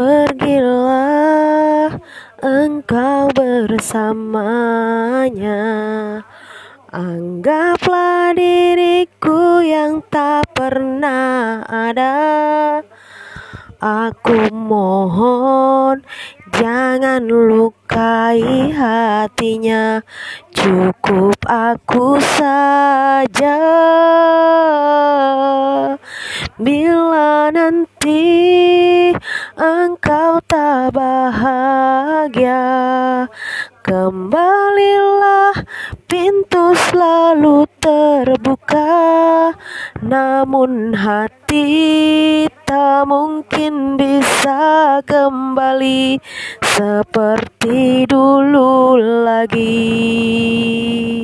Pergilah engkau bersamanya. Anggaplah diriku yang tak pernah ada. Aku mohon jangan lukai hatinya. Cukup aku saja. Bila nanti engkau tak bahagia. Kembalilah pintu selalu terbuka. Namun hati tak mungkin bisa kembali Seperti dulu lagi